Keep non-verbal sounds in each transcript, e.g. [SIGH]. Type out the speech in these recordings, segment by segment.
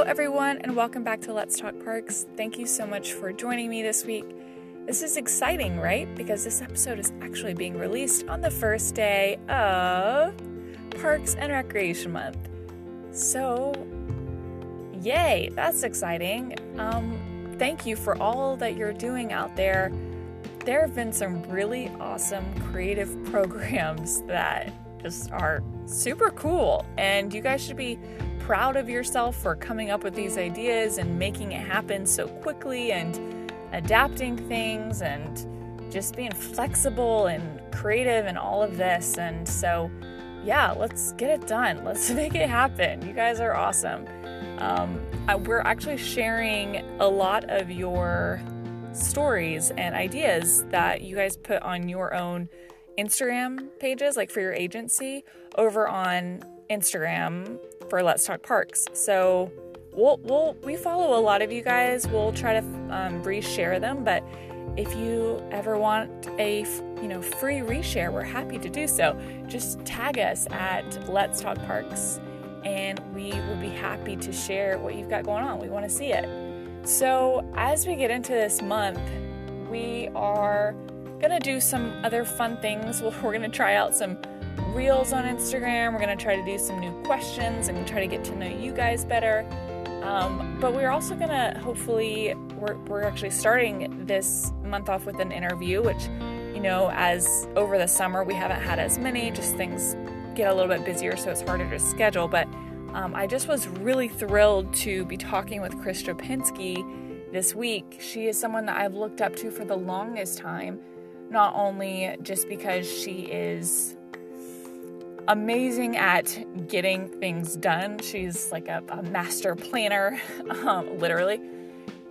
Hello, everyone, and welcome back to Let's Talk Parks. Thank you so much for joining me this week. This is exciting, right? Because this episode is actually being released on the first day of Parks and Recreation Month. So, yay, that's exciting. Um, thank you for all that you're doing out there. There have been some really awesome creative [LAUGHS] programs that just are super cool, and you guys should be proud of yourself for coming up with these ideas and making it happen so quickly and adapting things and just being flexible and creative and all of this. And so, yeah, let's get it done. [LAUGHS] Let's make it happen. You guys are awesome. Um, we're actually sharing a lot of your stories and ideas that you guys put on your own Instagram pages, like for your agency, over on Instagram for Let's Talk Parks. So we'll, we'll we follow a lot of you guys. We'll try to um, reshare them, but if you ever want a you know free reshare, we're happy to do so. Just tag us at Let's Talk Parks, and we will be happy to share what you've got going on. We want to see it. So as we get into this month, we are gonna do some other fun things. [LAUGHS] We're gonna try out some reels on Instagram. We're going to try to do some new questions and try to get to know you guys better. Um, but we're also going to hopefully, we're, we're actually starting this month off with an interview, which, you know, as over the summer we haven't had as many, just things get a little bit busier, so it's harder to schedule. But um, I just was really thrilled to be talking with Chris Dropinski this week. She is someone that I've looked up to for the longest time, not only just because she is amazing at getting things done. She's like a, a master planner, [LAUGHS] um, literally.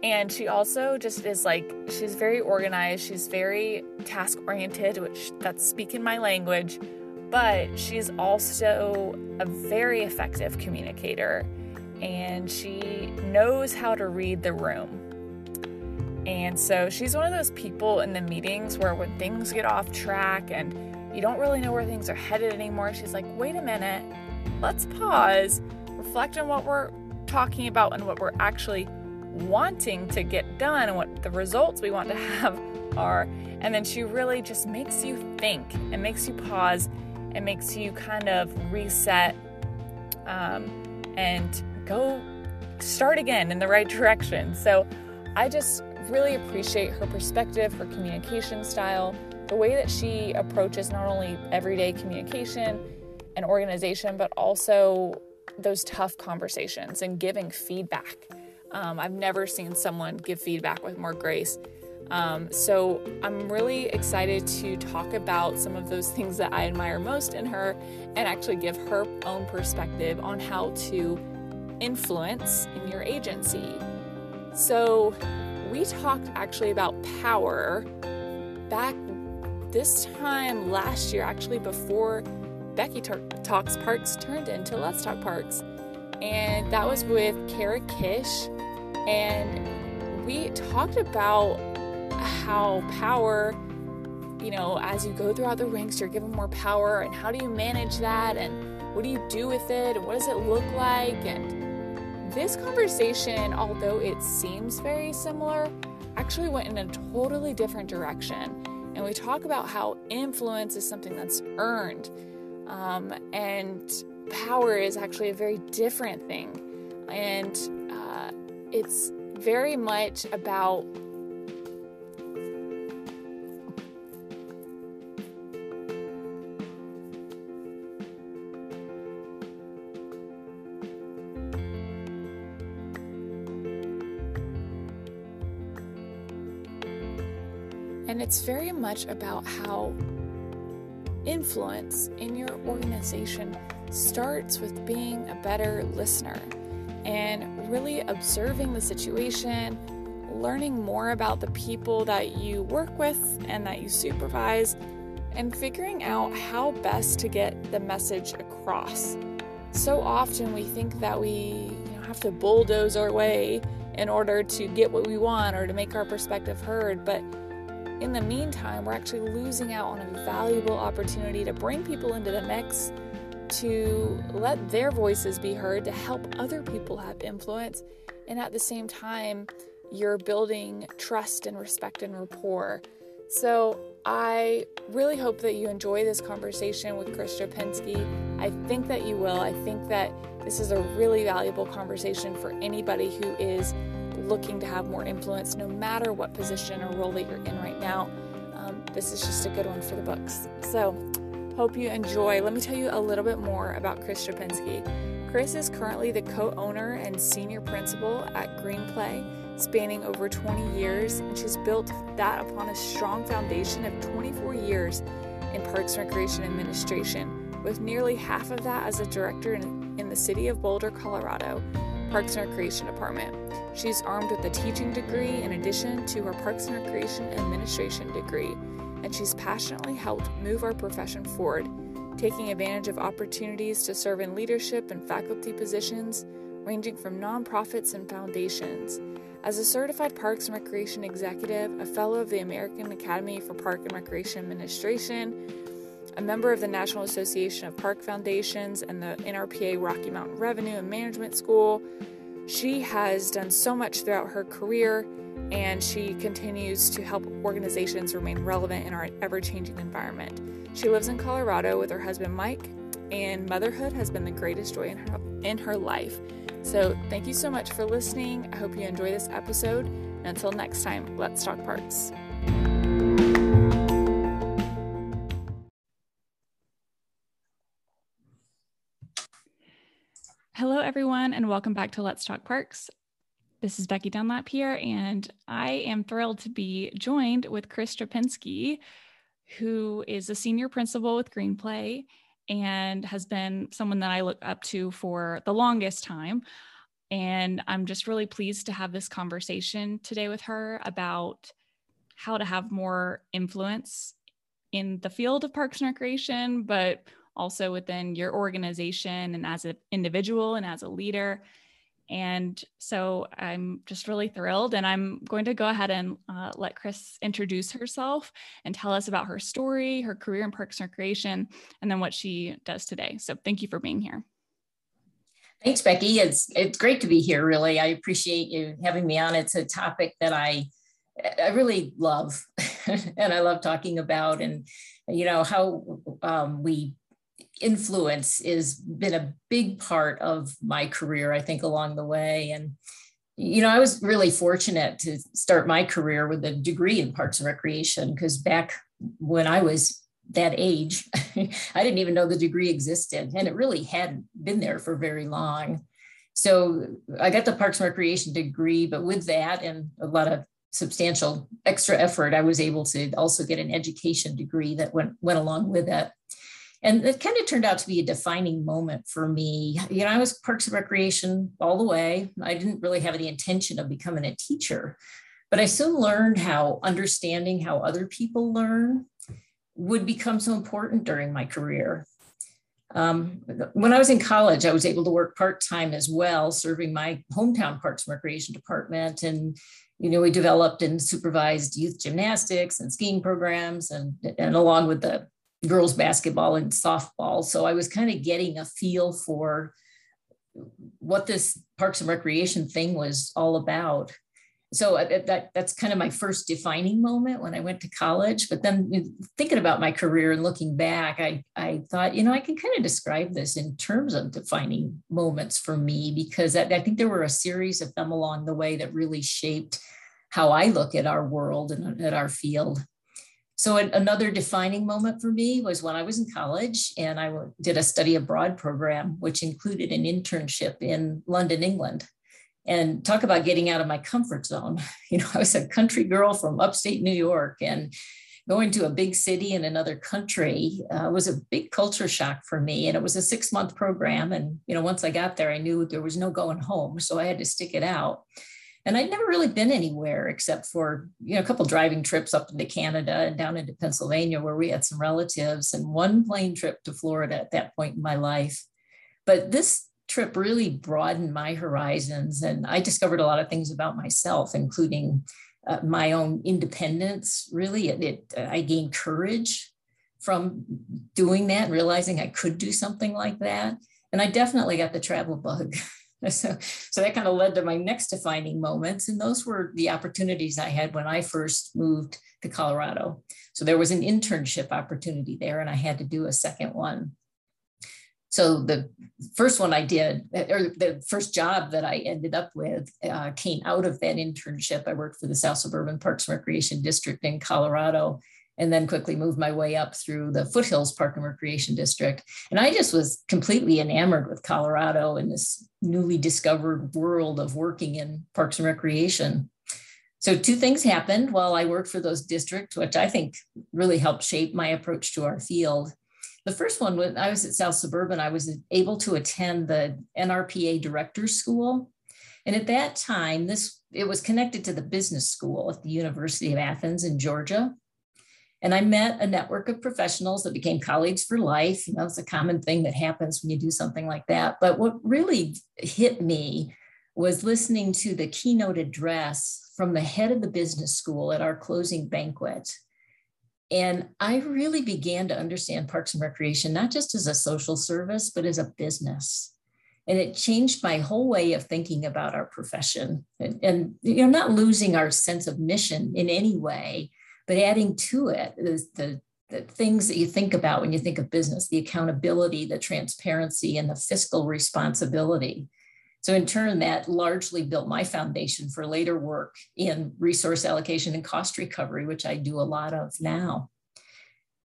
And she also just is like, she's very organized. She's very task oriented, which that's speaking my language. But she's also a very effective communicator and she knows how to read the room. And so she's one of those people in the meetings where when things get off track and you don't really know where things are headed anymore. She's like, wait a minute, let's pause, reflect on what we're talking about and what we're actually wanting to get done and what the results we want to have [LAUGHS] are. And then she really just makes you think and makes you pause and makes you kind of reset um, and go start again in the right direction. So I just really appreciate her perspective, her communication style the way that she approaches not only everyday communication and organization, but also those tough conversations and giving feedback. Um, I've never seen someone give feedback with more grace. Um, so I'm really excited to talk about some of those things that I admire most in her and actually give her own perspective on how to influence in your agency. So we talked actually about power back this time last year, actually before Becky Talks Parks turned into Let's Talk Parks. And that was with Kara Kish. And we talked about how power, you know, as you go throughout the ranks, you're given more power. And how do you manage that? And what do you do with it? And what does it look like? And this conversation, although it seems very similar, actually went in a totally different direction and we talk about how influence is something that's earned, um, and power is actually a very different thing. And uh, it's very much about it's very much about how influence in your organization starts with being a better listener and really observing the situation, learning more about the people that you work with and that you supervise, and figuring out how best to get the message across. So often we think that we you know, have to bulldoze our way in order to get what we want or to make our perspective heard, but in the meantime, we're actually losing out on a valuable opportunity to bring people into the mix to let their voices be heard, to help other people have influence, and at the same time, you're building trust and respect and rapport. So, I really hope that you enjoy this conversation with Chris Dropinski. I think that you will. I think that this is a really valuable conversation for anybody who is looking to have more influence, no matter what position or role that you're in right now. Um, this is just a good one for the books. So, hope you enjoy. Let me tell you a little bit more about Chris Dropinski. Chris is currently the co owner and senior principal at Greenplay, spanning over 20 years, and she's built that upon a strong foundation of 24 years in Parks Recreation Administration, with nearly half of that as a director in, in the city of Boulder, Colorado, Parks and Recreation Department. She's armed with a teaching degree in addition to her Parks and Recreation Administration degree and she's passionately helped move our profession forward, taking advantage of opportunities to serve in leadership and faculty positions, ranging from nonprofits and foundations. As a certified Parks and Recreation executive, a fellow of the American Academy for Park and Recreation Administration, a member of the National Association of Park Foundations and the NRPA Rocky Mountain Revenue and Management School, she has done so much throughout her career and she continues to help organizations remain relevant in our ever changing environment. She lives in Colorado with her husband Mike, and motherhood has been the greatest joy in her, in her life. So, thank you so much for listening. I hope you enjoy this episode. And until next time, let's talk parks. And welcome back to Let's Talk Parks. This is Becky Dunlap here, and I am thrilled to be joined with Chris Dropinski, who is a senior principal with Greenplay and has been someone that I look up to for the longest time. And I'm just really pleased to have this conversation today with her about how to have more influence in the field of parks and recreation, but also within your organization and as an individual and as a leader. And so I'm just really thrilled. And I'm going to go ahead and uh, let Chris introduce herself and tell us about her story, her career in Parks and Recreation, and then what she does today. So thank you for being here. Thanks, Becky. It's it's great to be here. Really, I appreciate you having me on. It's a topic that I I really love, [LAUGHS] and I love talking about, and you know how um, we influence has been a big part of my career, I think, along the way. And, you know, I was really fortunate to start my career with a degree in parks and recreation because back when I was that age, [LAUGHS] I didn't even know the degree existed, and it really hadn't been there for very long. So I got the parks and recreation degree, but with that and a lot of substantial extra effort, I was able to also get an education degree that went went along with it. And it kind of turned out to be a defining moment for me. You know, I was Parks and Recreation all the way. I didn't really have any intention of becoming a teacher, but I soon learned how understanding how other people learn would become so important during my career. Um, when I was in college, I was able to work part time as well, serving my hometown Parks and Recreation department. And, you know, we developed and supervised youth gymnastics and skiing programs, and, and along with the girls basketball and softball. So I was kind of getting a feel for what this Parks and Recreation thing was all about. So that that's kind of my first defining moment when I went to college. But then thinking about my career and looking back, I I thought you know I can kind of describe this in terms of defining moments for me because I, I think there were a series of them along the way that really shaped how I look at our world and at our field. So another defining moment for me was when I was in college and I did a study abroad program, which included an internship in London, England. And talk about getting out of my comfort zone. [LAUGHS] You know, I was a country girl from upstate New York and going to a big city in another country uh, was a big culture shock for me. And it was a six month program. And, you know, once I got there, I knew there was no going home. So I had to stick it out. And I'd never really been anywhere except for, you know, a couple driving trips up into Canada and down into Pennsylvania where we had some relatives and one plane trip to Florida at that point in my life. But this trip really broadened my horizons and I discovered a lot of things about myself, including uh, my own independence. Really, it, it, I gained courage from doing that and realizing I could do something like that. And I definitely got the travel bug. [LAUGHS] [LAUGHS] so, so that kind of led to my next defining moments. And those were the opportunities I had when I first moved to Colorado. So there was an internship opportunity there, and I had to do a second one. So the first one I did, or the first job that I ended up with, uh, came out of that internship. I worked for the South Suburban Parks and Recreation District in Colorado, and then quickly moved my way up through the Foothills Park and Recreation District. And I just was completely enamored with Colorado and this newly discovered world of working in parks and recreation. So, two things happened while I worked for those districts, which I think really helped shape my approach to our field. The first one, when I was at South Suburban, I was able to attend the NRPA Directors School. And at that time, this it was connected to the business school at the University of Athens in Georgia. And I met a network of professionals that became colleagues for life. You know, it's a common thing that happens when you do something like that. But what really hit me was listening to the keynote address from the head of the business school at our closing banquet. And I really began to understand Parks and Recreation, not just as a social service, but as a business. And it changed my whole way of thinking about our profession and, and you know, not losing our sense of mission in any way, but adding to it the, the things that you think about when you think of business the accountability, the transparency, and the fiscal responsibility. So, in turn, that largely built my foundation for later work in resource allocation and cost recovery, which I do a lot of now.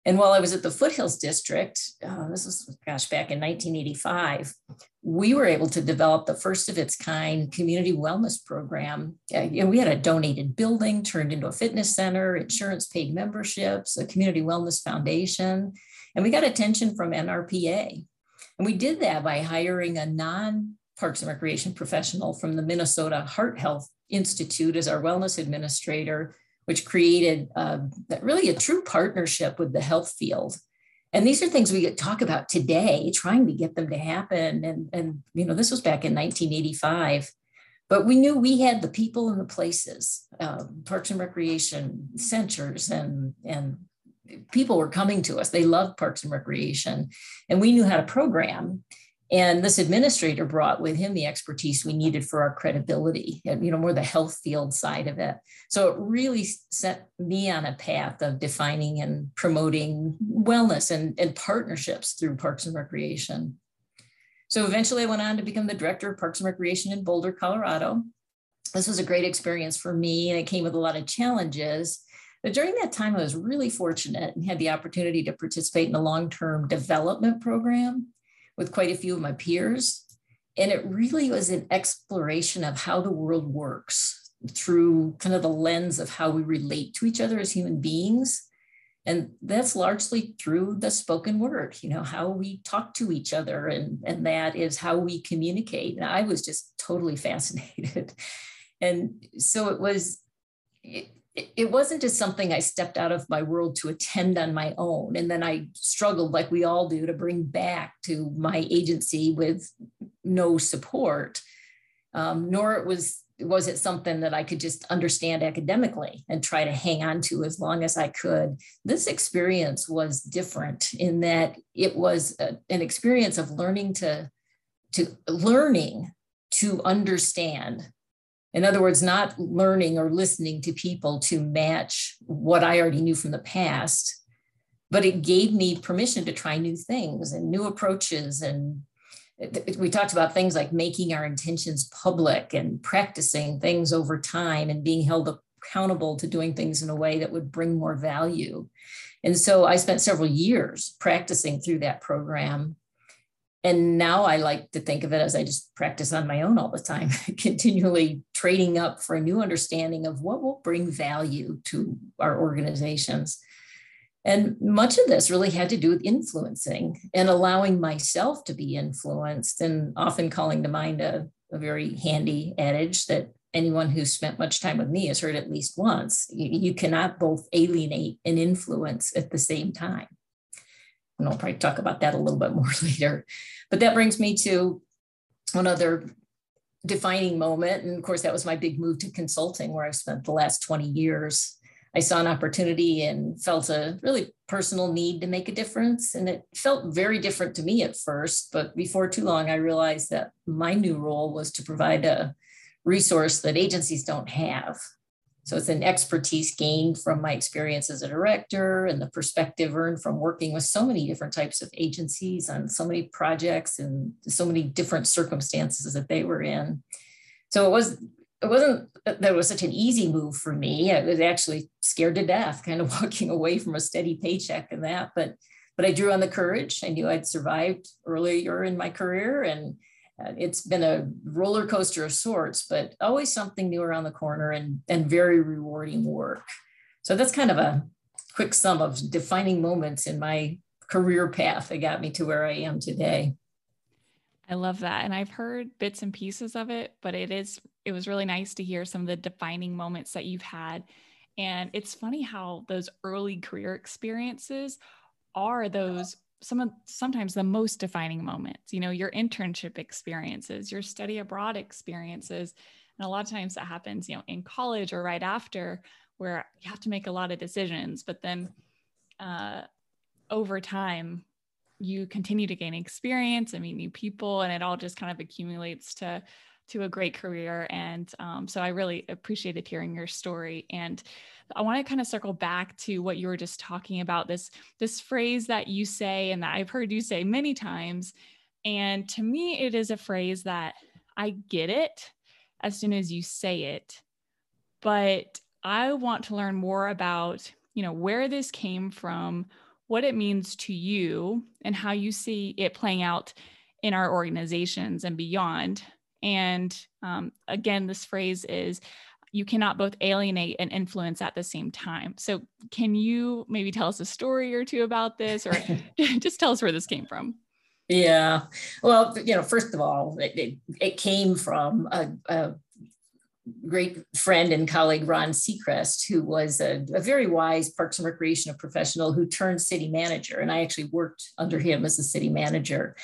And while I was at the Foothills District, uh, this was, gosh, back in 1985, we were able to develop the first of its kind community wellness program. Uh, you we had a donated building turned into a fitness center, insurance paid memberships, a community wellness foundation, and we got attention from NRPA. And we did that by hiring a non Parks and Recreation professional from the Minnesota Heart Health Institute as our wellness administrator which created uh, really a true partnership with the health field. And these are things we talk about today, trying to get them to happen. And, and you know, this was back in 1985. But we knew we had the people and the places, uh, parks and recreation centers, and, and people were coming to us. They loved parks and recreation. And we knew how to program. And this administrator brought with him the expertise we needed for our credibility, and, you know, more the health field side of it. So it really set me on a path of defining and promoting wellness and, and partnerships through Parks and Recreation. So eventually I went on to become the director of Parks and Recreation in Boulder, Colorado. This was a great experience for me, and it came with a lot of challenges. But during that time, I was really fortunate and had the opportunity to participate in a long term development program with quite a few of my peers. And it really was an exploration of how the world works through kind of the lens of how we relate to each other as human beings. And that's largely through the spoken word, you know, how we talk to each other, and, and that is how we communicate. And I was just totally [LAUGHS] fascinated. And so it was, it, it wasn't just something I stepped out of my world to attend on my own. And then I struggled, like we all do, to bring back to my agency with no support. Um, nor it was was it something that I could just understand academically and try to hang on to as long as I could. This experience was different in that it was a, an experience of learning to to learning to understand in other words, not learning or listening to people to match what I already knew from the past, but it gave me permission to try new things and new approaches. And we talked about things like making our intentions public and practicing things over time and being held accountable to doing things in a way that would bring more value. And so I spent several years practicing through that program and now I like to think of it as I just practice on my own all the time, [LAUGHS] continually trading up for a new understanding of what will bring value to our organizations. And much of this really had to do with influencing and allowing myself to be influenced, and often calling to mind a, a very handy adage that anyone who's spent much time with me has heard at least once. You, you cannot both alienate and influence at the same time and I'll probably talk about that a little bit [LAUGHS] more later. But that brings me to one other defining moment. And of course, that was my big move to consulting, where I've spent the last 20 years. I saw an opportunity and felt a really personal need to make a difference. And it felt very different to me at first, but before too long, I realized that my new role was to provide a resource that agencies don't have. So it's an expertise gained from my experience as a director and the perspective earned from working with so many different types of agencies on so many projects and so many different circumstances that they were in. So it was it wasn't that it was such an easy move for me. I was actually scared to death, kind of [LAUGHS] walking away from a steady paycheck and that. But but I drew on the courage. I knew I'd survived earlier in my career, and it's been a roller coaster of sorts, but always something new around the corner and and very rewarding work. So that's kind of a quick sum of defining moments in my career path that got me to where I am today. I love that. And I've heard bits and pieces of it, but it is it was really nice to hear some of the defining moments that you've had. And it's funny how those early career experiences are those some of sometimes the most defining moments. You know, your internship experiences, your study abroad experiences. And a lot of times that happens, you know, in college or right after where you have to make a lot of decisions, but then uh, over time you continue to gain experience and meet new people and it all just kind of accumulates to to a great career and um, so i really appreciated hearing your story and i want to kind of circle back to what you were just talking about this this phrase that you say and that i've heard you say many times and to me it is a phrase that i get it as soon as you say it but i want to learn more about you know where this came from what it means to you and how you see it playing out in our organizations and beyond. And um, again, this phrase is you cannot both alienate and influence at the same time. So, can you maybe tell us a story or two about this, or [LAUGHS] [LAUGHS] just tell us where this came from? Yeah. Well, you know, first of all, it, it, it came from a, a, great friend and colleague Ron Secrist, who was a, a, very wise Parks and Recreation professional who turned city manager. And I actually worked under him as a city manager.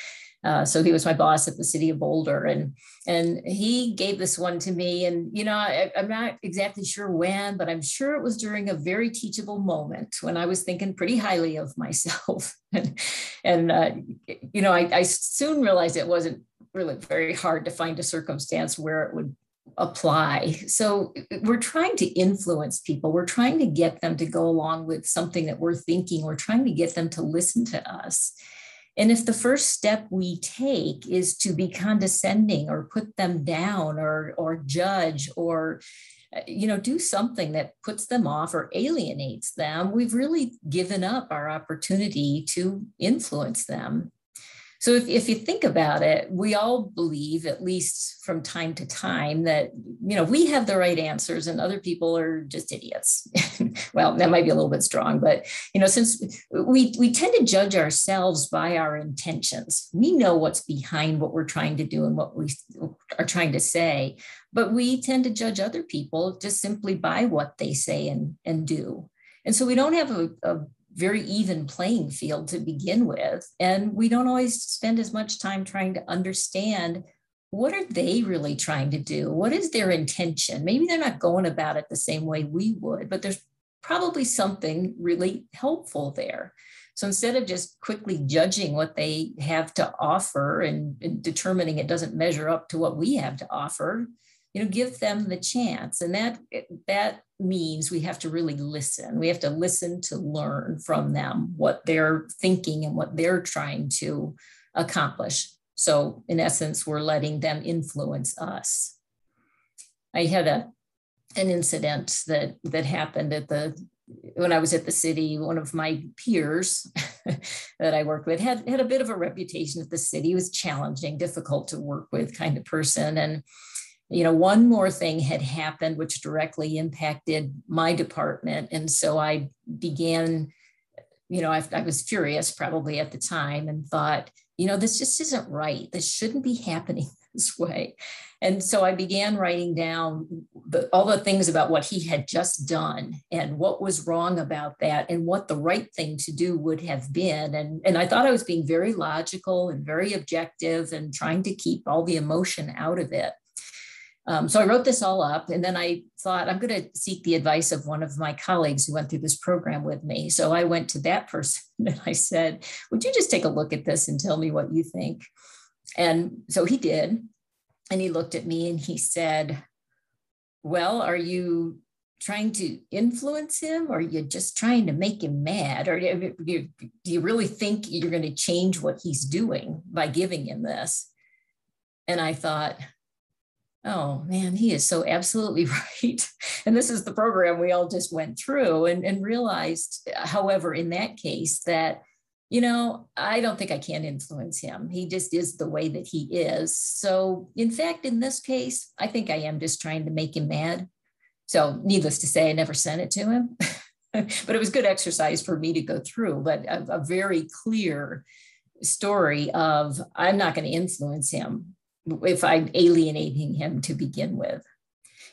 Uh, so he was my boss at the city of Boulder, and and he gave this one to me. And you know, I, am not exactly sure when, but I'm sure it was during a very teachable moment when I was thinking pretty highly of myself. [LAUGHS] and and uh, you know, I, I soon realized it wasn't really very hard to find a circumstance where it would apply. So we're trying to influence people. We're trying to get them to go along with something that we're thinking. We're trying to get them to listen to us. And if the first step we take is to be condescending or put them down or, or judge or uh, you know do something that puts them off or alienates them we've really given up our opportunity to influence them so if, if you think about it, we all believe, at least from time to time, that you know we have the right answers and other people are just idiots. [LAUGHS] well, that might be a little bit strong, but you know, since we we tend to judge ourselves by our intentions, we know what's behind what we're trying to do and what we are trying to say, but we tend to judge other people just simply by what they say and, and do. And so we don't have a, a very even playing field to begin with. And we don't always spend as much time trying to understand what are they really trying to do? What is their intention? Maybe they're not going about it the same way we would, but there's probably something really helpful there. So instead of just quickly judging what they have to offer and, and determining it doesn't measure up to what we have to offer, you know give them the chance and that that means we have to really listen we have to listen to learn from them what they're thinking and what they're trying to accomplish so in essence we're letting them influence us i had a an incident that that happened at the when I was at the city, one of my peers [LAUGHS] that I worked with had, had a bit of a reputation at the city. Was challenging, difficult to work with kind of person. And you know, one more thing had happened which directly impacted my department. And so I began, you know, I, I, was furious probably at the time and thought, you know, this just isn't right. This shouldn't be happening [LAUGHS] this way. And so I began writing down the, all the things about what he had just done and what was wrong about that and what the right thing to do would have been. And, and I thought I was being very logical and very objective and trying to keep all the emotion out of it. Um, so I wrote this all up and then I thought I'm going to seek the advice of one of my colleagues who went through this program with me. So I went to that [LAUGHS] person and I said, Would you just take a look at this and tell me what you think? And so he did. And he looked at me and he said, Well, are you trying to influence him or are you just trying to make him mad? Or do you, do you really think you're going to change what he's doing by giving him this? And I thought, oh man, he is so absolutely [LAUGHS] right. And this is the program we all just went through and, and realized, uh, however, in that case, that, you know, I don't think I can influence him. He just is the way that he is. So, in fact, in this case, I think I am just trying to make him mad. So, needless to say, I never sent it to him. [LAUGHS] but it was good exercise for me to go through, but a, a very clear story of I'm not going to influence him if I'm alienating him to begin with.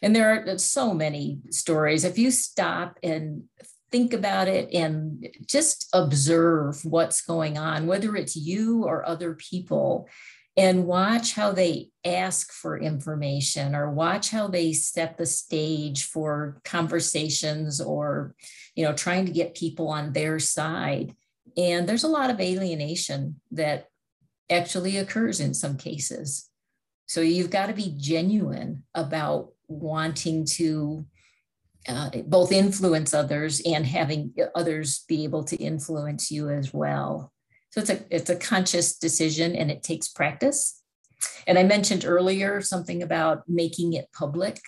And there are so many stories. If you stop and think about it and just observe what's going on, whether it's you or other people, and watch how they ask for information or watch how they set the stage for conversations or you know trying to get people on their side and there's a lot of alienation that actually occurs in some cases so you've got to be genuine about wanting to uh, both influence others and having others be able to influence you as well. So it's a it's a conscious decision and it takes practice. And I mentioned earlier something about making it public.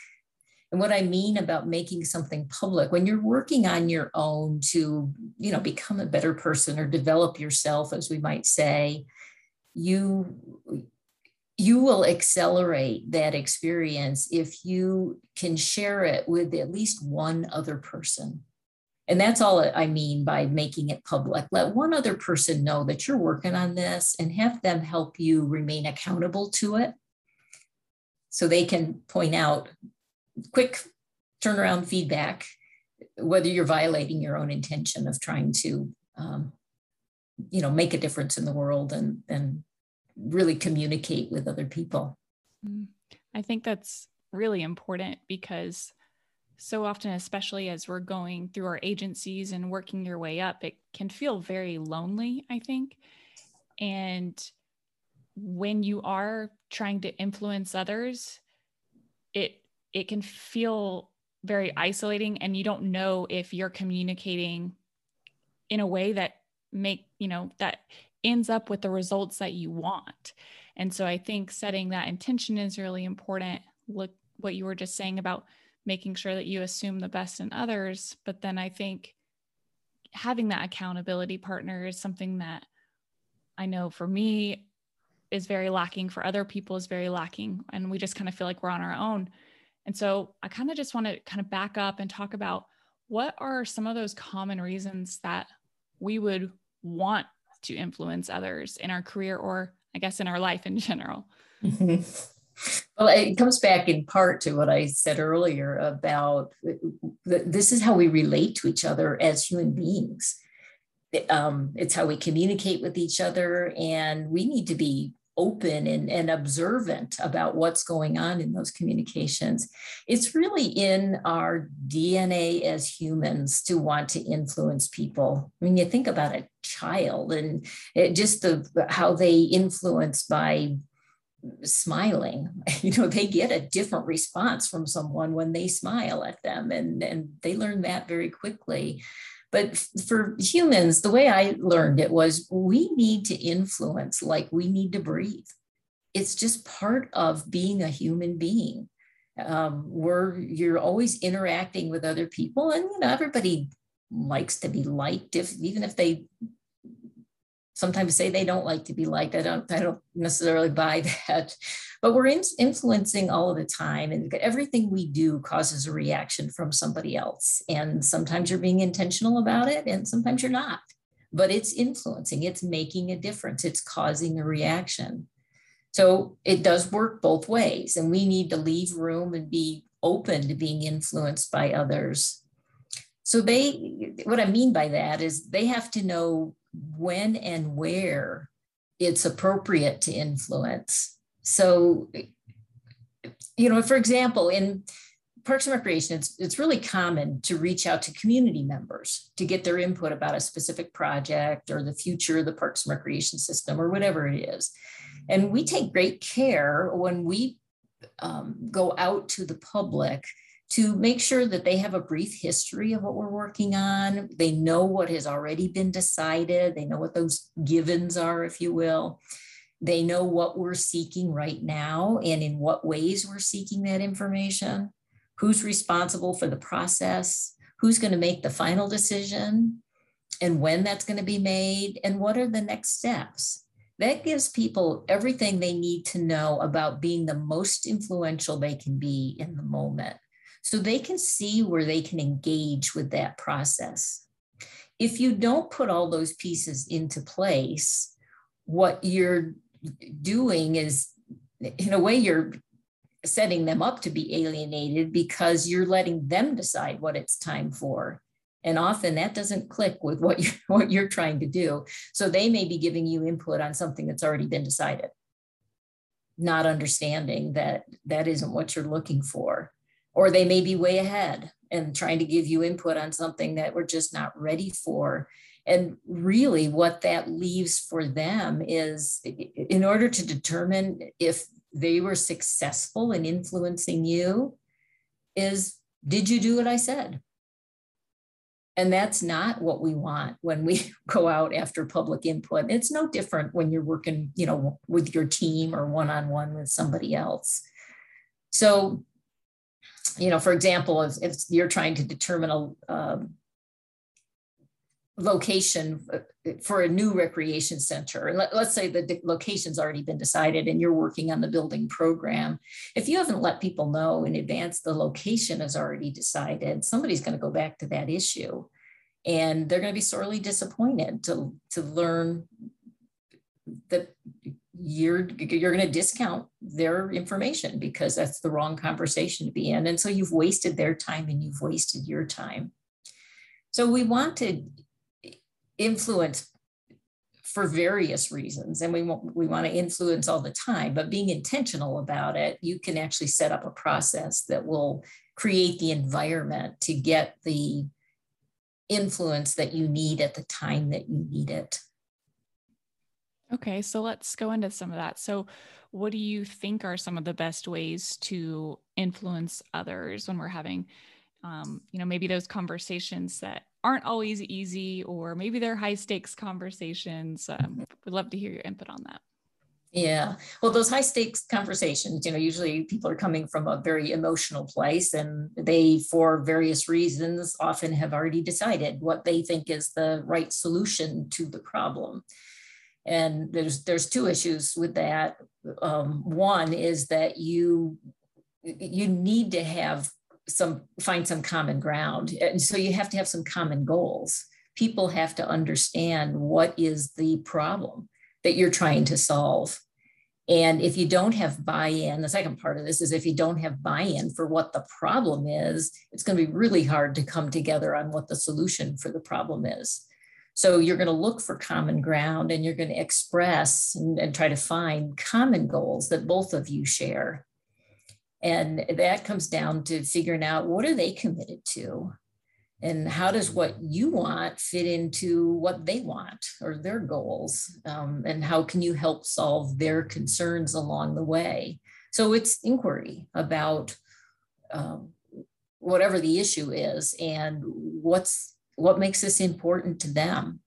And what I mean about making something public, when you're working on your own to, you know, become a better person or develop yourself, as we might say, you you will accelerate that experience if you can share it with at least one other person. And that's all I mean by making it public. Let one other person know that you're working on this and have them help you remain accountable to it so they can point out quick turnaround feedback, whether you're violating your own intention of trying to, um, you know, make a difference in the world and, and really communicate with other people. Mm. I think that's really important because so often, especially as we're going through our agencies and working your way up, it can feel very lonely, I think. And when you are trying to influence others, it it can feel very isolating and you don't know if you're communicating in a way that make, you know, that ends up with the results that you want. And so I think setting that intention is really important. Look what you were just saying about making sure that you assume the best in others. But then I think having that accountability partner is something that I know for me is very lacking, for other people is very lacking. And we just kind of feel like we're on our own. And so I kind of just want to kind of back up and talk about what are some of those common reasons that we would want to influence others in our career or I guess in our life in general. [LAUGHS] Well, it comes back in part to what I said earlier about this is how we relate to each other as human beings. Um, it's how we communicate with each other, and we need to be open and, and observant about what's going on in those communications. It's really in our DNA as humans to want to influence people. I mean, you think about a child and it, just the how they influence by smiling [LAUGHS] you know they get a different response from someone when they smile at them and and they learn that very quickly but for humans, the way I learned it was we need to influence like we need to breathe. It's just part of being a human being. Um, where you're always interacting with other people, and you know everybody likes to be liked, if even if they sometimes say they don't like to be liked. I don't, I don't necessarily buy [LAUGHS] that, but we're in, influencing all of the time, and everything we do causes a reaction from somebody else. And sometimes you're being intentional about it, and sometimes you're not. But it's influencing. It's making a difference. It's causing a reaction. So it does work both ways, and we need to leave room and be open to being influenced by others. So they, what I mean by that is they have to know when and where it's appropriate to influence. So you know, for example, in Parks and Recreation, it's, it's really common to reach out to community members to get their input about a specific project or the future of the Parks and Recreation system or whatever it is. And we take great care when we um, go out to the public to make sure that they have a brief history of what we're working on. They know what has already been decided. They know what those givens are, if you will. They know what we're seeking right now and in what ways we're seeking that information. Who's responsible for the process? Who's going to make the final decision? And when that's going to be made? And what are the next steps? That gives people everything they need to know about being the most influential they can be in the moment so they can see where they can engage with that process. If you don't put all those pieces into place, what you're doing is, in a way, you're setting them up to be alienated because you're letting them decide what it's time for. And often that doesn't click with what you're, [LAUGHS] what you're trying to do. So they may be giving you input on something that's already been decided, not understanding that that isn't what you're looking for or they may be way ahead and trying to give you input on something that we're just not ready for. And really, what that leaves for them is in order to determine if they were successful in influencing you, is did you do what I said? And that's not what we want when we [LAUGHS] go out after public input. It's no different when you're working, you know, with your team or one-on-one with somebody else. So you know, for example, if, if you're trying to determine a um, location uh, for a new recreation center, and let, us say the location's already been decided and you're working on the building program, if you haven't let people know in advance the location is already decided, somebody's going to go back to that issue. And they're going to be sorely disappointed to, to learn that you're you're going to discount their information because that's the wrong conversation to be in. And so you've wasted their time and you've wasted your time. So we want to influence for various reasons and we want we want to influence all the time but being intentional about it you can actually set up a process that will create the environment to get the influence that you need at the time that you need it Okay, so let's go into some of that. So, what do you think are some of the best ways to influence others when we're having, um, you know, maybe those conversations that aren't always easy, or maybe they're high stakes conversations? Um, we'd love to hear your input on that. Yeah. Well, those high stakes conversations, you know, usually people are coming from a very emotional place and they, for various reasons, often have already decided what they think is the right solution to the problem. And there's there's two issues with that. Um, one is that you you need to have some find some common ground, and so you have to have some common goals. People have to understand what is the problem that you're trying to solve. And if you don't have buy in, the second part of this is if you don't have buy in for what the problem is, it's going to be really hard to come together on what the solution for the problem is. So you're going to look for common ground and you're going to express and, and, try to find common goals that both of you share. And that comes down to figuring out what are they committed to? And how does what you want fit into what they want or their goals? Um, and how can you help solve their concerns along the way? So it's inquiry about um, whatever the issue is and what's what makes this important to them.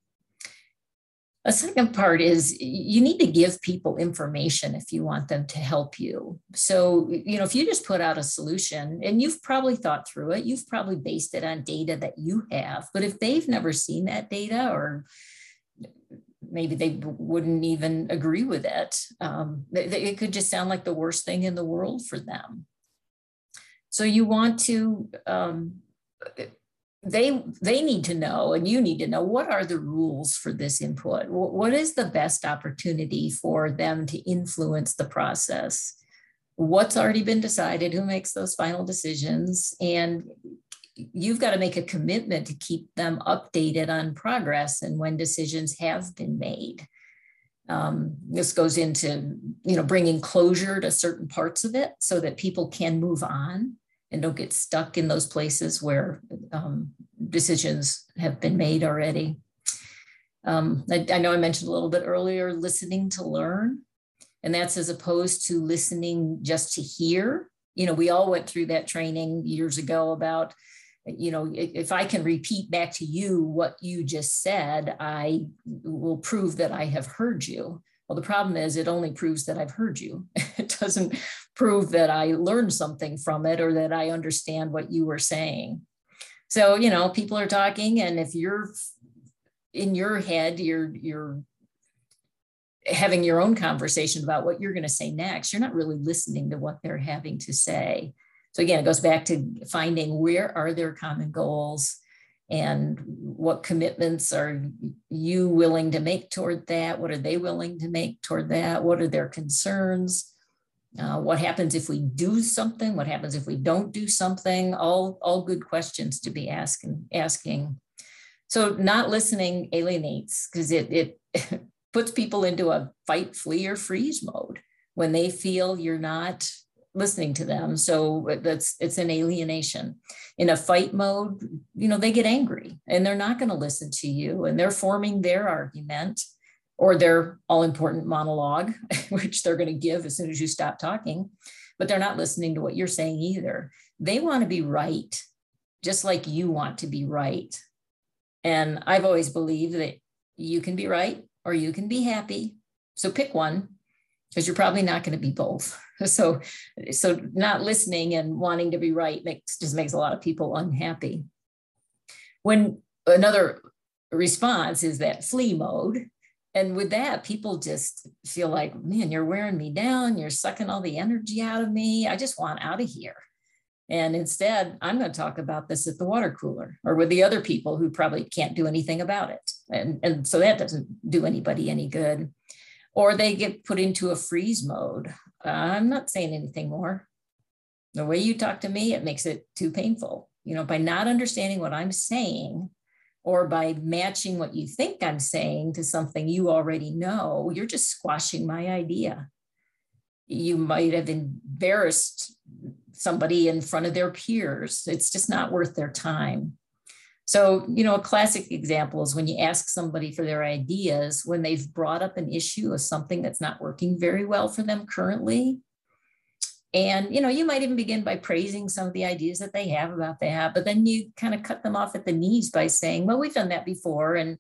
A second part is you need to give people information if you want them to help you. So, you know, if you just put out a solution and you've probably thought through it, you've probably based it on data that you have. But if they've never seen that data or maybe they wouldn't even agree with it, um, it could just sound like the worst thing in the world for them. So you want to um, they they need to know and you need to know what are the rules for this input? What is the best opportunity for them to influence the process? What's already been decided? Who makes those final decisions? And you've got to make a commitment to keep them updated on progress and when decisions have been made. Um, this goes into you know bringing closure to certain parts of it so that people can move on and don't get stuck in those places where um, decisions have been made already. Um, I, I, know I mentioned a little bit earlier listening to learn, and that's as opposed to listening just to hear. You know, we all went through that training years ago about, you know, if I can repeat back to you what you just said, I will prove that I have heard you. Well, the problem is it only proves that I've heard you. [LAUGHS] it doesn't prove that I learned something from it or that I understand what you were saying. So, you know, people are talking, and if you're in your head, you're you're having your own conversation about what you're going to say next. You're not really listening to what they're having to say. So again, it goes back to finding where are their common goals and what commitments are you willing to make toward that? What are they willing to make toward that? What are their concerns? Uh, what happens if we do something? What happens if we don't do something? All, all good questions to be asking. asking. So not listening alienates because it, it [LAUGHS] puts people into a fight, flee, or freeze mode when they feel you're not listening to them. So that's it's an alienation. In a fight mode, you know, they get angry and they're not going to listen to you and they're forming their argument or their all important monologue, [LAUGHS] which they're going to give as soon as you stop talking, but they're not listening to what you're saying either. They want to be right, just like you want to be right. And I've always believed that you can be right or you can be happy. So pick one because you're probably not going to be both. [LAUGHS] So, so not listening and wanting to be right makes just makes a lot of people unhappy. When another response is that flee mode, and with that, people just feel like, man, you're wearing me down. You're sucking all the energy out of me. I just want out of here. And instead, I'm going to talk about this at the water cooler or with the other people who probably can't do anything about it. And, and so that doesn't do anybody any good. Or they get put into a freeze mode. Uh, I'm not saying anything more. The way you talk to me, it makes it too painful. You know, by not understanding what I'm saying, or by matching what you think I'm saying to something you already know, you're just squashing my idea. You might have embarrassed somebody in front of their peers. It's just not worth their time. So, you know, a classic example is when you ask somebody for their ideas when they've brought up an issue of something that's not working very well for them currently, and you know, you might even begin by praising some of the ideas that they have about that, but then you kind of cut them off at the knees by saying, "Well, we've done that before," and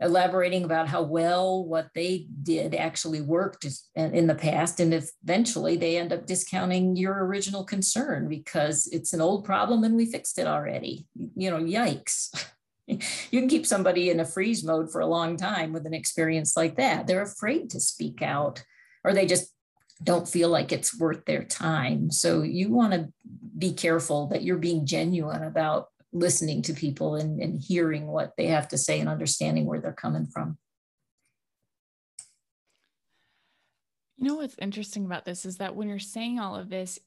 elaborating about how well what they did actually worked in the past and eventually they end up discounting your original concern because it's an old problem and we fixed it already. You know yikes. [LAUGHS] You can keep somebody in a freeze mode for a long time with an experience like that. They're afraid to speak out or they just don't feel like it's worth their time. So you want to be careful that you're being genuine about listening to people and, and hearing what they have to say and understanding where they're coming from. You know what's interesting about this is that when you're saying all of this,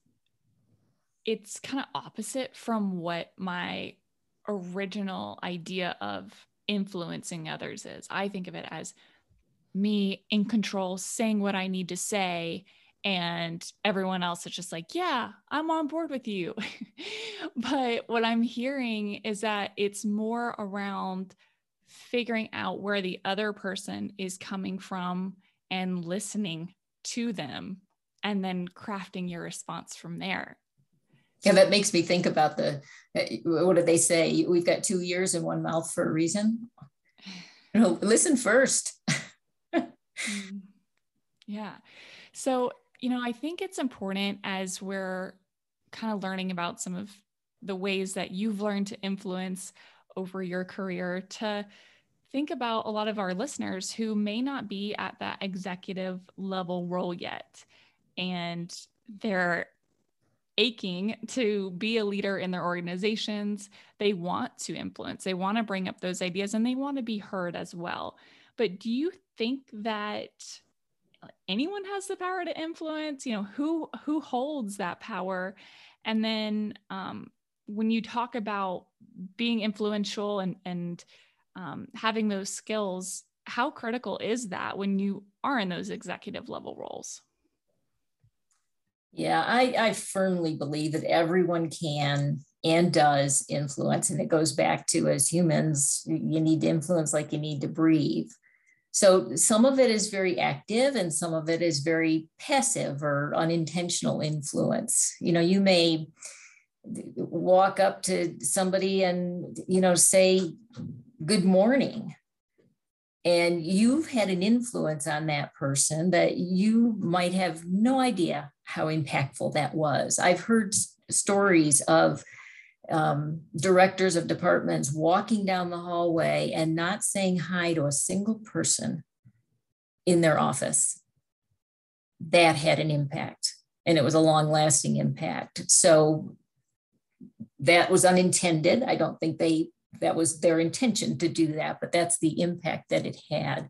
it's kind of opposite from what my original idea of influencing others is. I think of it as me in control, saying what I need to say, and everyone else is just like, yeah, I'm on board with you. [LAUGHS] but what I'm hearing is that it's more around figuring out where the other person is coming from and listening to them and then crafting your response from there. Yeah, that makes me think about the eh, what do they say? We've got two ears and one mouth for a reason. [SIGHS] You know, listen first. [LAUGHS] Mm. yeah. So you know, I think it's important as we're kind of learning about some of the ways that you've learned to influence over your career to think about a lot of our listeners who may not be at that executive level role yet. And they're aching to be a leader in their organizations. They want to influence, they want to bring up those ideas, and they want to be heard as well. But do you think that anyone has the power to influence you know who who holds that power and then um, when you talk about being influential and and um, having those skills how critical is that when you are in those executive level roles? Yeah, I, I firmly believe that everyone can and does influence. And it goes back to as humans, you need to influence like you need to breathe. So some of it is very active and some of it is very passive or unintentional influence. You know, you may walk up to somebody and, you know, say, good morning. And you've had an influence on that person that you might have no idea how impactful that was. I've heard stories of um, directors of departments walking down the hallway and not saying hi to a single person in their office. That had an impact, and it was a long lasting impact. So that was unintended. I don't think they that was their intention to do that, but that's the impact that it had.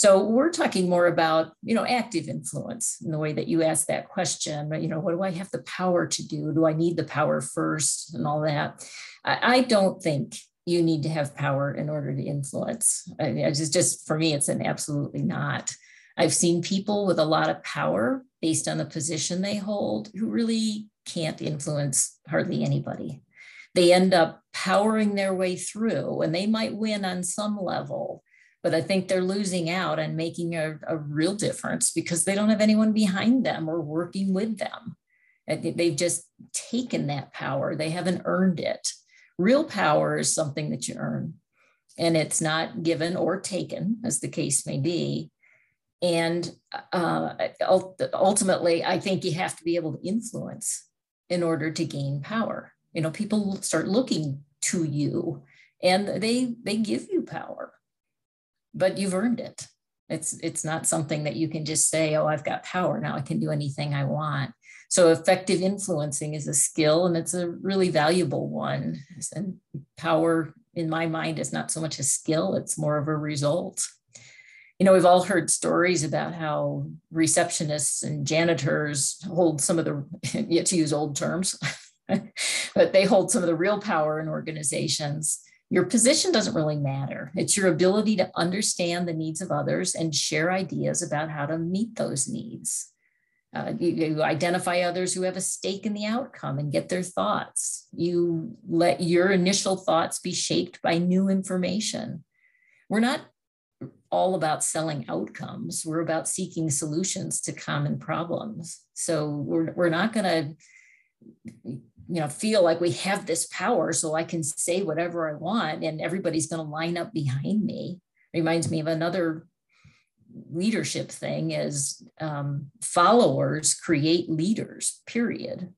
So we're talking more about, you know, active influence in the way that you asked that question. You know, what do I have the power to do? Do I need the power first and all that? I, I don't think you need to have power in order to influence. I mean, just, just for me, it's an absolutely not. I've seen people with a lot of power based on the position they hold who really can't influence hardly anybody. They end up powering their way through and they might win on some level, but I think they're losing out and making a, a real difference because they don't have anyone behind them or working with them. They've just taken that power, they haven't earned it. Real power is something that you earn, and it's not given or taken, as the case may be. And uh, ultimately, I think you have to be able to influence in order to gain power. You know, people start looking to you and they they give you power but you've earned it. It's it's not something that you can just say, "Oh, I've got power now. I can do anything I want." So effective influencing is a skill, and it's a really valuable one. And power, in my mind, is not so much a skill; it's more of a result. You know, we've all heard stories about how receptionists and janitors hold some of the, [LAUGHS] yet to use old terms, [LAUGHS] but they hold some of the real power in organizations your position doesn't really matter. It's your ability to understand the needs of others and share ideas about how to meet those needs. Uh, you, you, identify others who have a stake in the outcome and get their thoughts. You let your initial thoughts be shaped by new information. We're not all about selling outcomes, we're about seeking solutions to common problems. So we're, we're not going to you know feel like we have this power so i can say whatever i want and everybody's going to line up behind me. Reminds me of another leadership thing is um, followers create leaders period.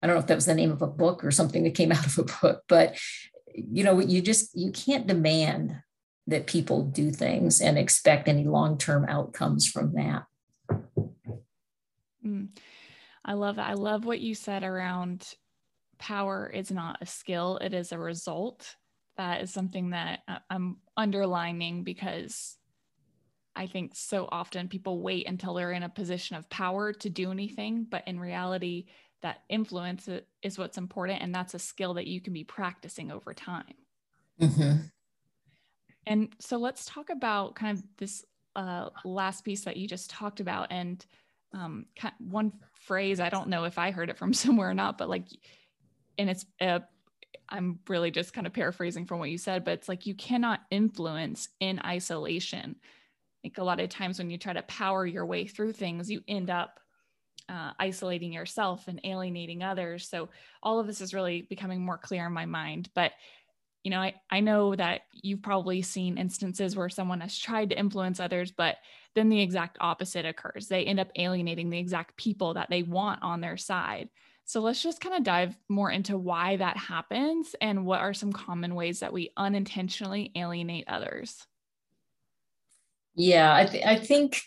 I don't know if that was the name of a book or something that came [LAUGHS] out of a book but you know you just you can't demand that people do things and expect any long-term outcomes from that. Mm. I love that. I love what you said around power is not a skill, it is a result. That is something that I'm underlining because I think so often people wait until they're in a position of power to do anything, but in reality, that influence is what's important, and that's a skill that you can be practicing over time. Mm-hmm. And so let's talk about kind of this uh, last piece that you just talked about, and um, one phrase i don't know if i heard it from [LAUGHS] somewhere or not but like and it's uh, i'm really just kind of paraphrasing from what you said but it's like you cannot influence in isolation. Like a lot of times when you try to power your way through things you end up uh, isolating yourself and alienating others. So all of this is really becoming more clear in my mind but you know I, I know that you've probably seen instances where someone has tried to influence others but then the exact opposite occurs. They end up alienating the exact people that they want on their side. So let's just kind of dive more into why that happens and what are some common ways that we unintentionally alienate others. Yeah, I, th- I think,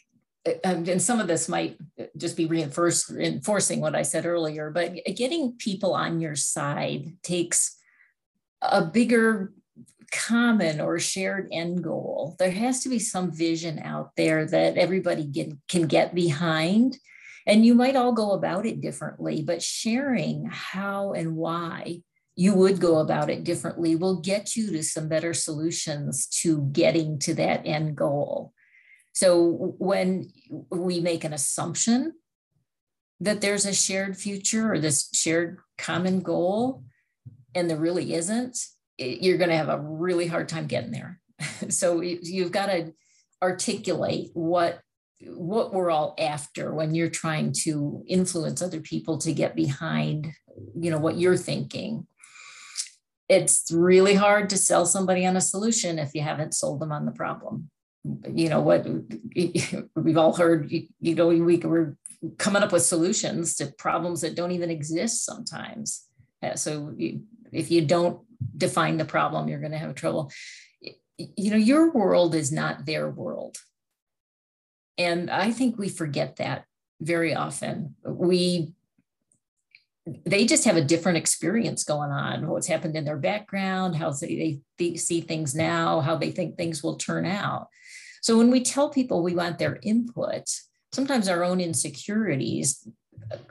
uh, um, and some of this might just be reinforcing what I said earlier, but getting people on your side takes a bigger common or shared end goal. There has to be some vision out there that everybody get, can get behind. And you might all go about it differently, but sharing how and why you would go about it differently will get you to some better solutions to getting to that end goal. So when we make an assumption that there's a shared future or this shared common goal, and there really isn't, you're going to have a really hard time getting there. [LAUGHS] so you've got to articulate what what we're all after when you're trying to influence other people to get behind you know what you're thinking. It's really hard to sell somebody on a solution if you haven't sold them on the problem. You know what [LAUGHS] we've all heard you know we we're coming up with solutions to problems that don't even exist sometimes. Uh, so if you don't define the problem you're going to have trouble. You know your world is not their world. And i think we forget that very often. We they just have a different experience going on what's happened in their background how they, they see things now how they think things will turn out. So when we tell people we want their input sometimes our own insecurities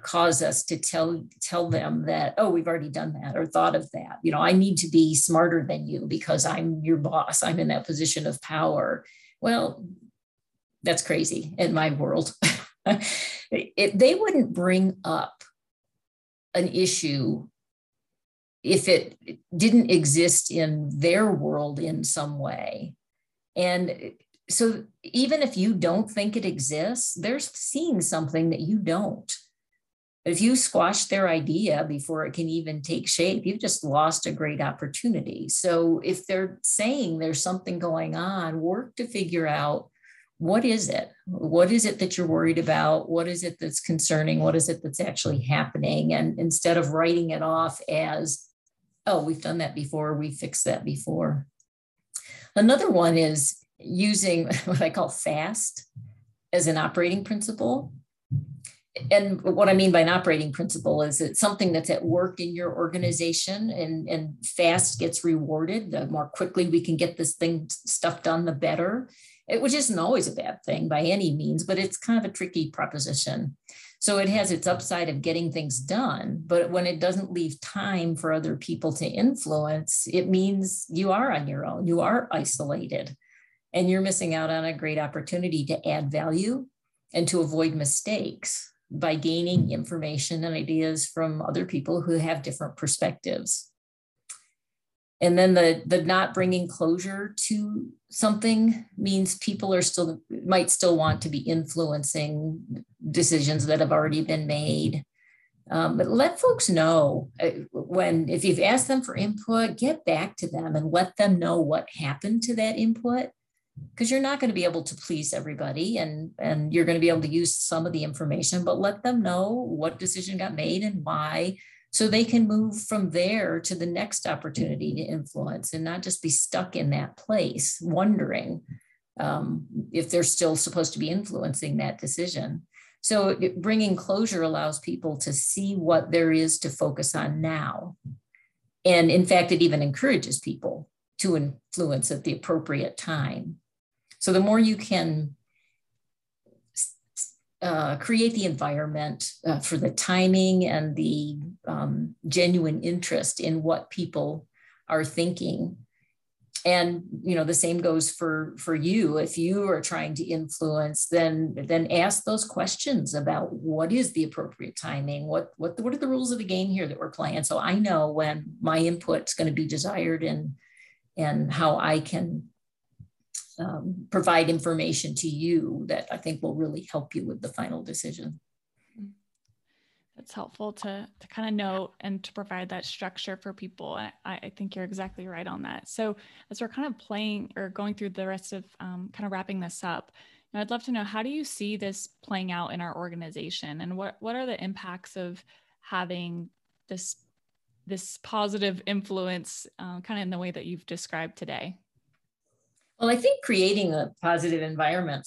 cause us to tell tell them that oh we've already done that or thought of that you know i need to be smarter than you because i'm your boss i'm in that position of power well that's crazy in my world [LAUGHS] it, they wouldn't bring up an issue if it didn't exist in their world in some way. And so even if you don't think it exists, they're seeing something that you don't. If you squash their idea before it can even take shape, you've just lost a great opportunity. So if they're saying there's something going on, work to figure out what is it? What is it that you're worried about? What is it that's concerning? What is it that's actually happening? And instead of writing it off as, oh, we've done that before, we fixed that before. Another one is using [LAUGHS] what I call FAST as an operating principle. And what I mean by an operating principle is it's something that's at work in your organization and, and fast gets rewarded. The more quickly we can get this thing stuff done, the better it, which isn't always a bad thing by any means, but it's kind of a tricky proposition. So it has its upside of getting things done, but when it doesn't leave time for other people to influence, it means you are on your own, you are isolated, and you're missing out on a great opportunity to add value and to avoid mistakes by gaining information and ideas from other people who have different perspectives. And then the the not bringing closure to something means people are still might still want to be influencing decisions that have already been made. Um, but let folks know uh, when if you've asked them for input get back to them and let them know what happened to that input because you're not going to be able to please everybody and and you're going to be able to use some of the information but let them know what decision got made and why so they can move from there to the next opportunity to influence and not just be stuck in that place wondering um, if they're still supposed to be influencing that decision. So bringing closure allows people to see what there is to focus on now. And in fact it even encourages people to influence at the appropriate time. So the more you can uh, create the environment uh, for the timing and the um, genuine interest in what people are thinking. And you know the same goes for for you. If you are trying to influence then then ask those questions about what is the appropriate timing? What what what are the rules of the game here that we're playing? So i know when my input's going to be desired and and how i can um, provide information to you that I think will really help you with the final decision. That's helpful to, to kind of know and to provide that structure for people. I, I think you're exactly right on that. So, as we're kind of playing or going through the rest of um, kind of wrapping this up, I'd love to know how do you see this playing out in our organization, and what what are the impacts of having this this positive influence, uh, kind of in the way that you've described today? Well, I think creating a positive environment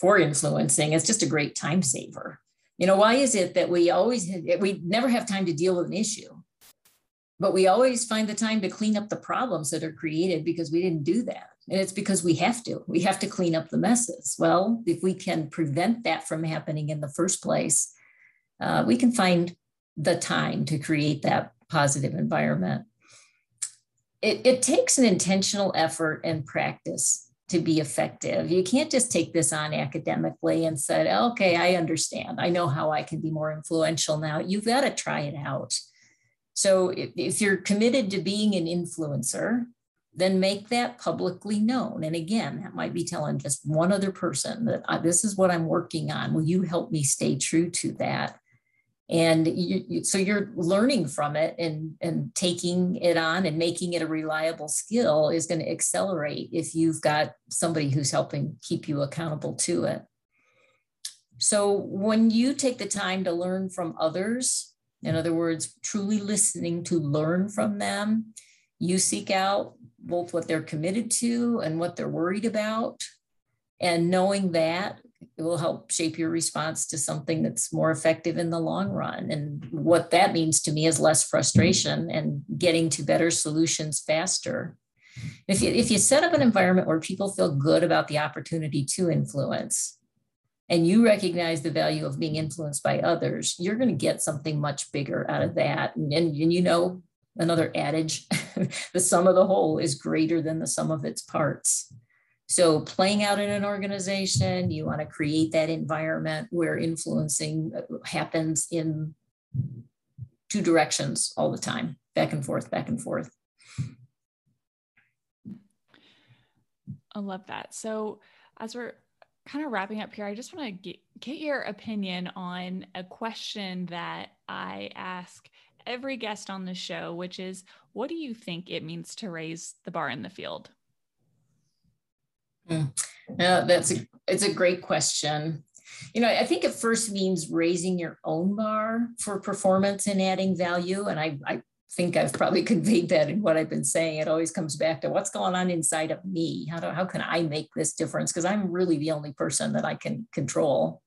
for, influencing is just a great time saver. You know, why is it that we always we never have time to deal with an issue, but we always find the time to clean up the problems that are created because we didn't do that, and it's because we have to. We have to clean up the messes. Well, if we can prevent that from happening in the first place, uh, we can find the time to create that positive environment. It, it takes an intentional effort and practice to be effective. You can't just take this on academically and say, okay, I understand. I know how I can be more influential now. You've got to try it out. So if, if you're committed to being an influencer, then make that publicly known. And again, that might be telling just one other person that uh, this is what I'm working on. Will you help me stay true to that? And you, you, so you're learning from it and, and taking it on and making it a reliable skill is going to accelerate if you've got somebody who's helping keep you accountable to it. So when you take the time to learn from others, in other words, truly listening to learn from them, you seek out both what they're committed to and what they're worried about. And knowing that it will help shape your response to something that's more effective in the long run. And what that means to me is less frustration and getting to better solutions faster. If you, if you set up an environment where people feel good about the opportunity to influence, and you recognize the value of being influenced by others, you're going to get something much bigger out of that. And, and, and you know, another adage [LAUGHS] the sum of the whole is greater than the sum of its parts. So, playing out in an organization, you want to create that environment where influencing uh, happens in two directions all the time, back and forth, back and forth. I love that. So, as we're kind of wrapping up here, I just want to get, get your opinion on a question that I ask every guest on the show, which is what do you think it means to raise the bar in the field? Mm. that's a it's a great question. You know, I think it first means raising your own bar for performance and adding value. And I, I think I've probably [LAUGHS] conveyed that in what I've been saying. It always comes back to what's going on inside of me. How do how can I make this difference? Because I'm really the only person that I can control.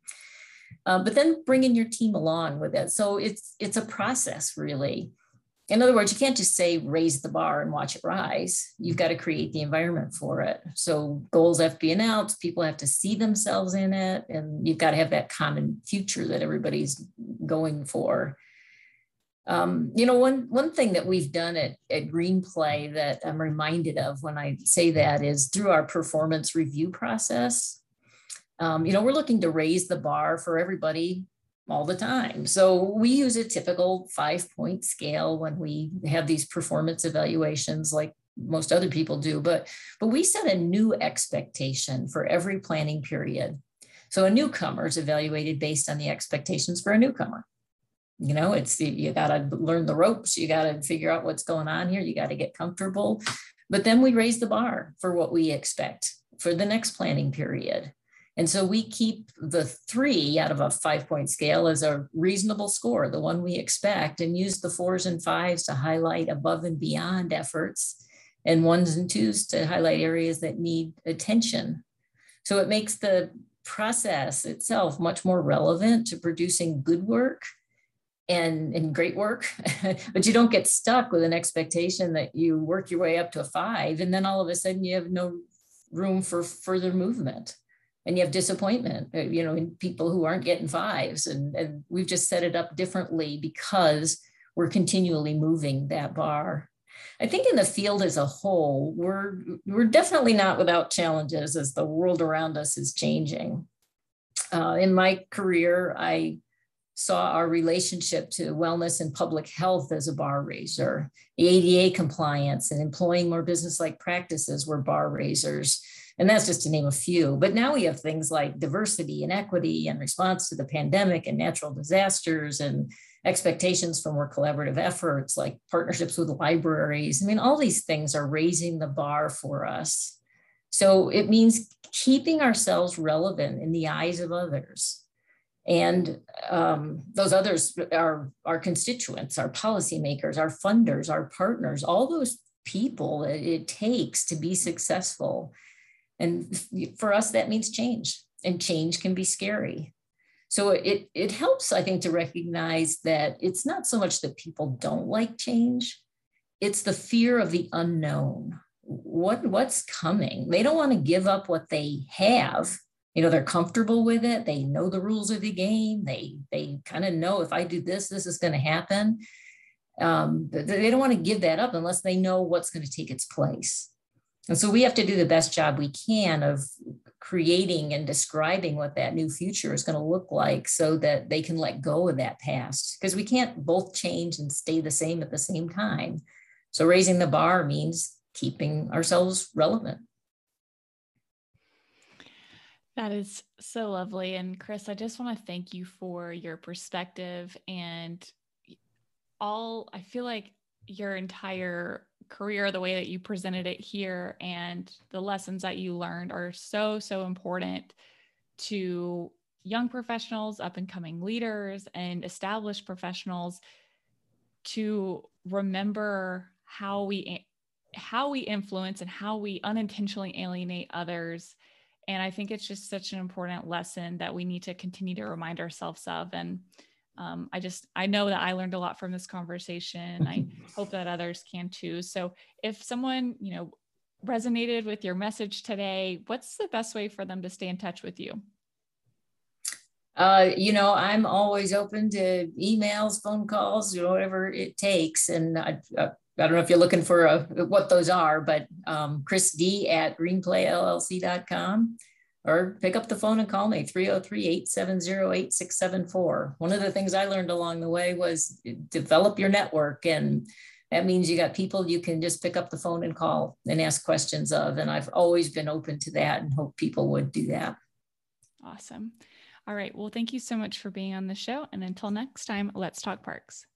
Uh, but then bringing your team along with it. So it's it's a process really. In other words, you can't just say raise the bar and watch it rise. You've got to create the environment for it. So goals have to be announced, people have to see themselves in it, and you've got to have that common future that everybody's going for. Um, you know, one one thing that we've done at, at Greenplay that I'm reminded of when I say that is through our performance review process. Um, you know, we're looking to raise the bar for everybody all the time. So we use a typical five point scale when we have these performance evaluations like most other people do, but but we set a new expectation for every planning period. So a newcomer is evaluated based on the expectations for a newcomer. You know, it's you got to learn the ropes, you got to figure out what's going on here, you got to get comfortable. But then we raise the bar for what we expect for the next planning period. And so we keep the three out of a five point scale as a reasonable score, the one we expect, and use the fours and fives to highlight above and beyond efforts, and ones and twos to highlight areas that need attention. So it makes the process itself much more relevant to producing good work and, and great work, [LAUGHS] but you don't get stuck with an expectation that you work your way up to a five, and then all of a sudden you have no room for further movement and you have disappointment uh, you know in people who aren't getting fives and, and we've just set it up differently because we're continually moving that bar. I think in the field as a whole we're we're definitely not without challenges as the world around us is changing. Uh, in my career i saw our relationship to wellness and public health as a bar raiser. The ada compliance and employing more business like practices were bar raisers and that's just to name a few. But now we have things like diversity and equity and response to the pandemic and natural disasters and expectations for more collaborative efforts like partnerships with libraries. I mean, all these things are raising the bar for us. So it means keeping ourselves relevant in the eyes of others. And um, those others are our constituents, our policymakers, our funders, our partners, all those people it takes to be successful and for us, that means change, and change can be scary. So it, it helps, I think, to recognize that it's not so much that people don't like change, it's the fear of the unknown. What, what's coming? They don't want to give up what they have. You know, they're comfortable with it. They know the rules of the game. They they kind of know if I do this, this is going to happen. um, they don't want to give that up unless they know what's going to take its place. And so we have to do the best job we can of creating and describing what that new future is going to look like so that they can let go of that past because we can't both change and stay the same at the same time. So raising the bar means keeping ourselves relevant. That is so lovely. And Chris, I just want to thank you for your perspective and all, I feel like your entire career, the way that you presented it here, and the lessons that you learned are so, so important to young professionals, up and coming leaders, and established professionals to remember how we how we influence and how we unintentionally alienate others. And i think it's just such an important lesson that we need to continue to remind ourselves of. And um, I just I know that I learned a lot from this conversation. I [LAUGHS] hope that others can too. So if someone you know resonated with your message today, what's the best way for them to stay in touch with you? Uh, you know, I'm always open to emails, phone calls, you know, whatever it takes. And I, I, don't know if you're looking for a, what those are, but um, Chris D at greenplayllc.com or pick up the phone and call me 303-870-8674 one of the things i learned along the way was develop your network and that means you got people you can just pick up the phone and call and ask questions of and i've always been open to that and hope people would do that. Awesome. All right well thank you so much for being on the show and until next time let's talk parks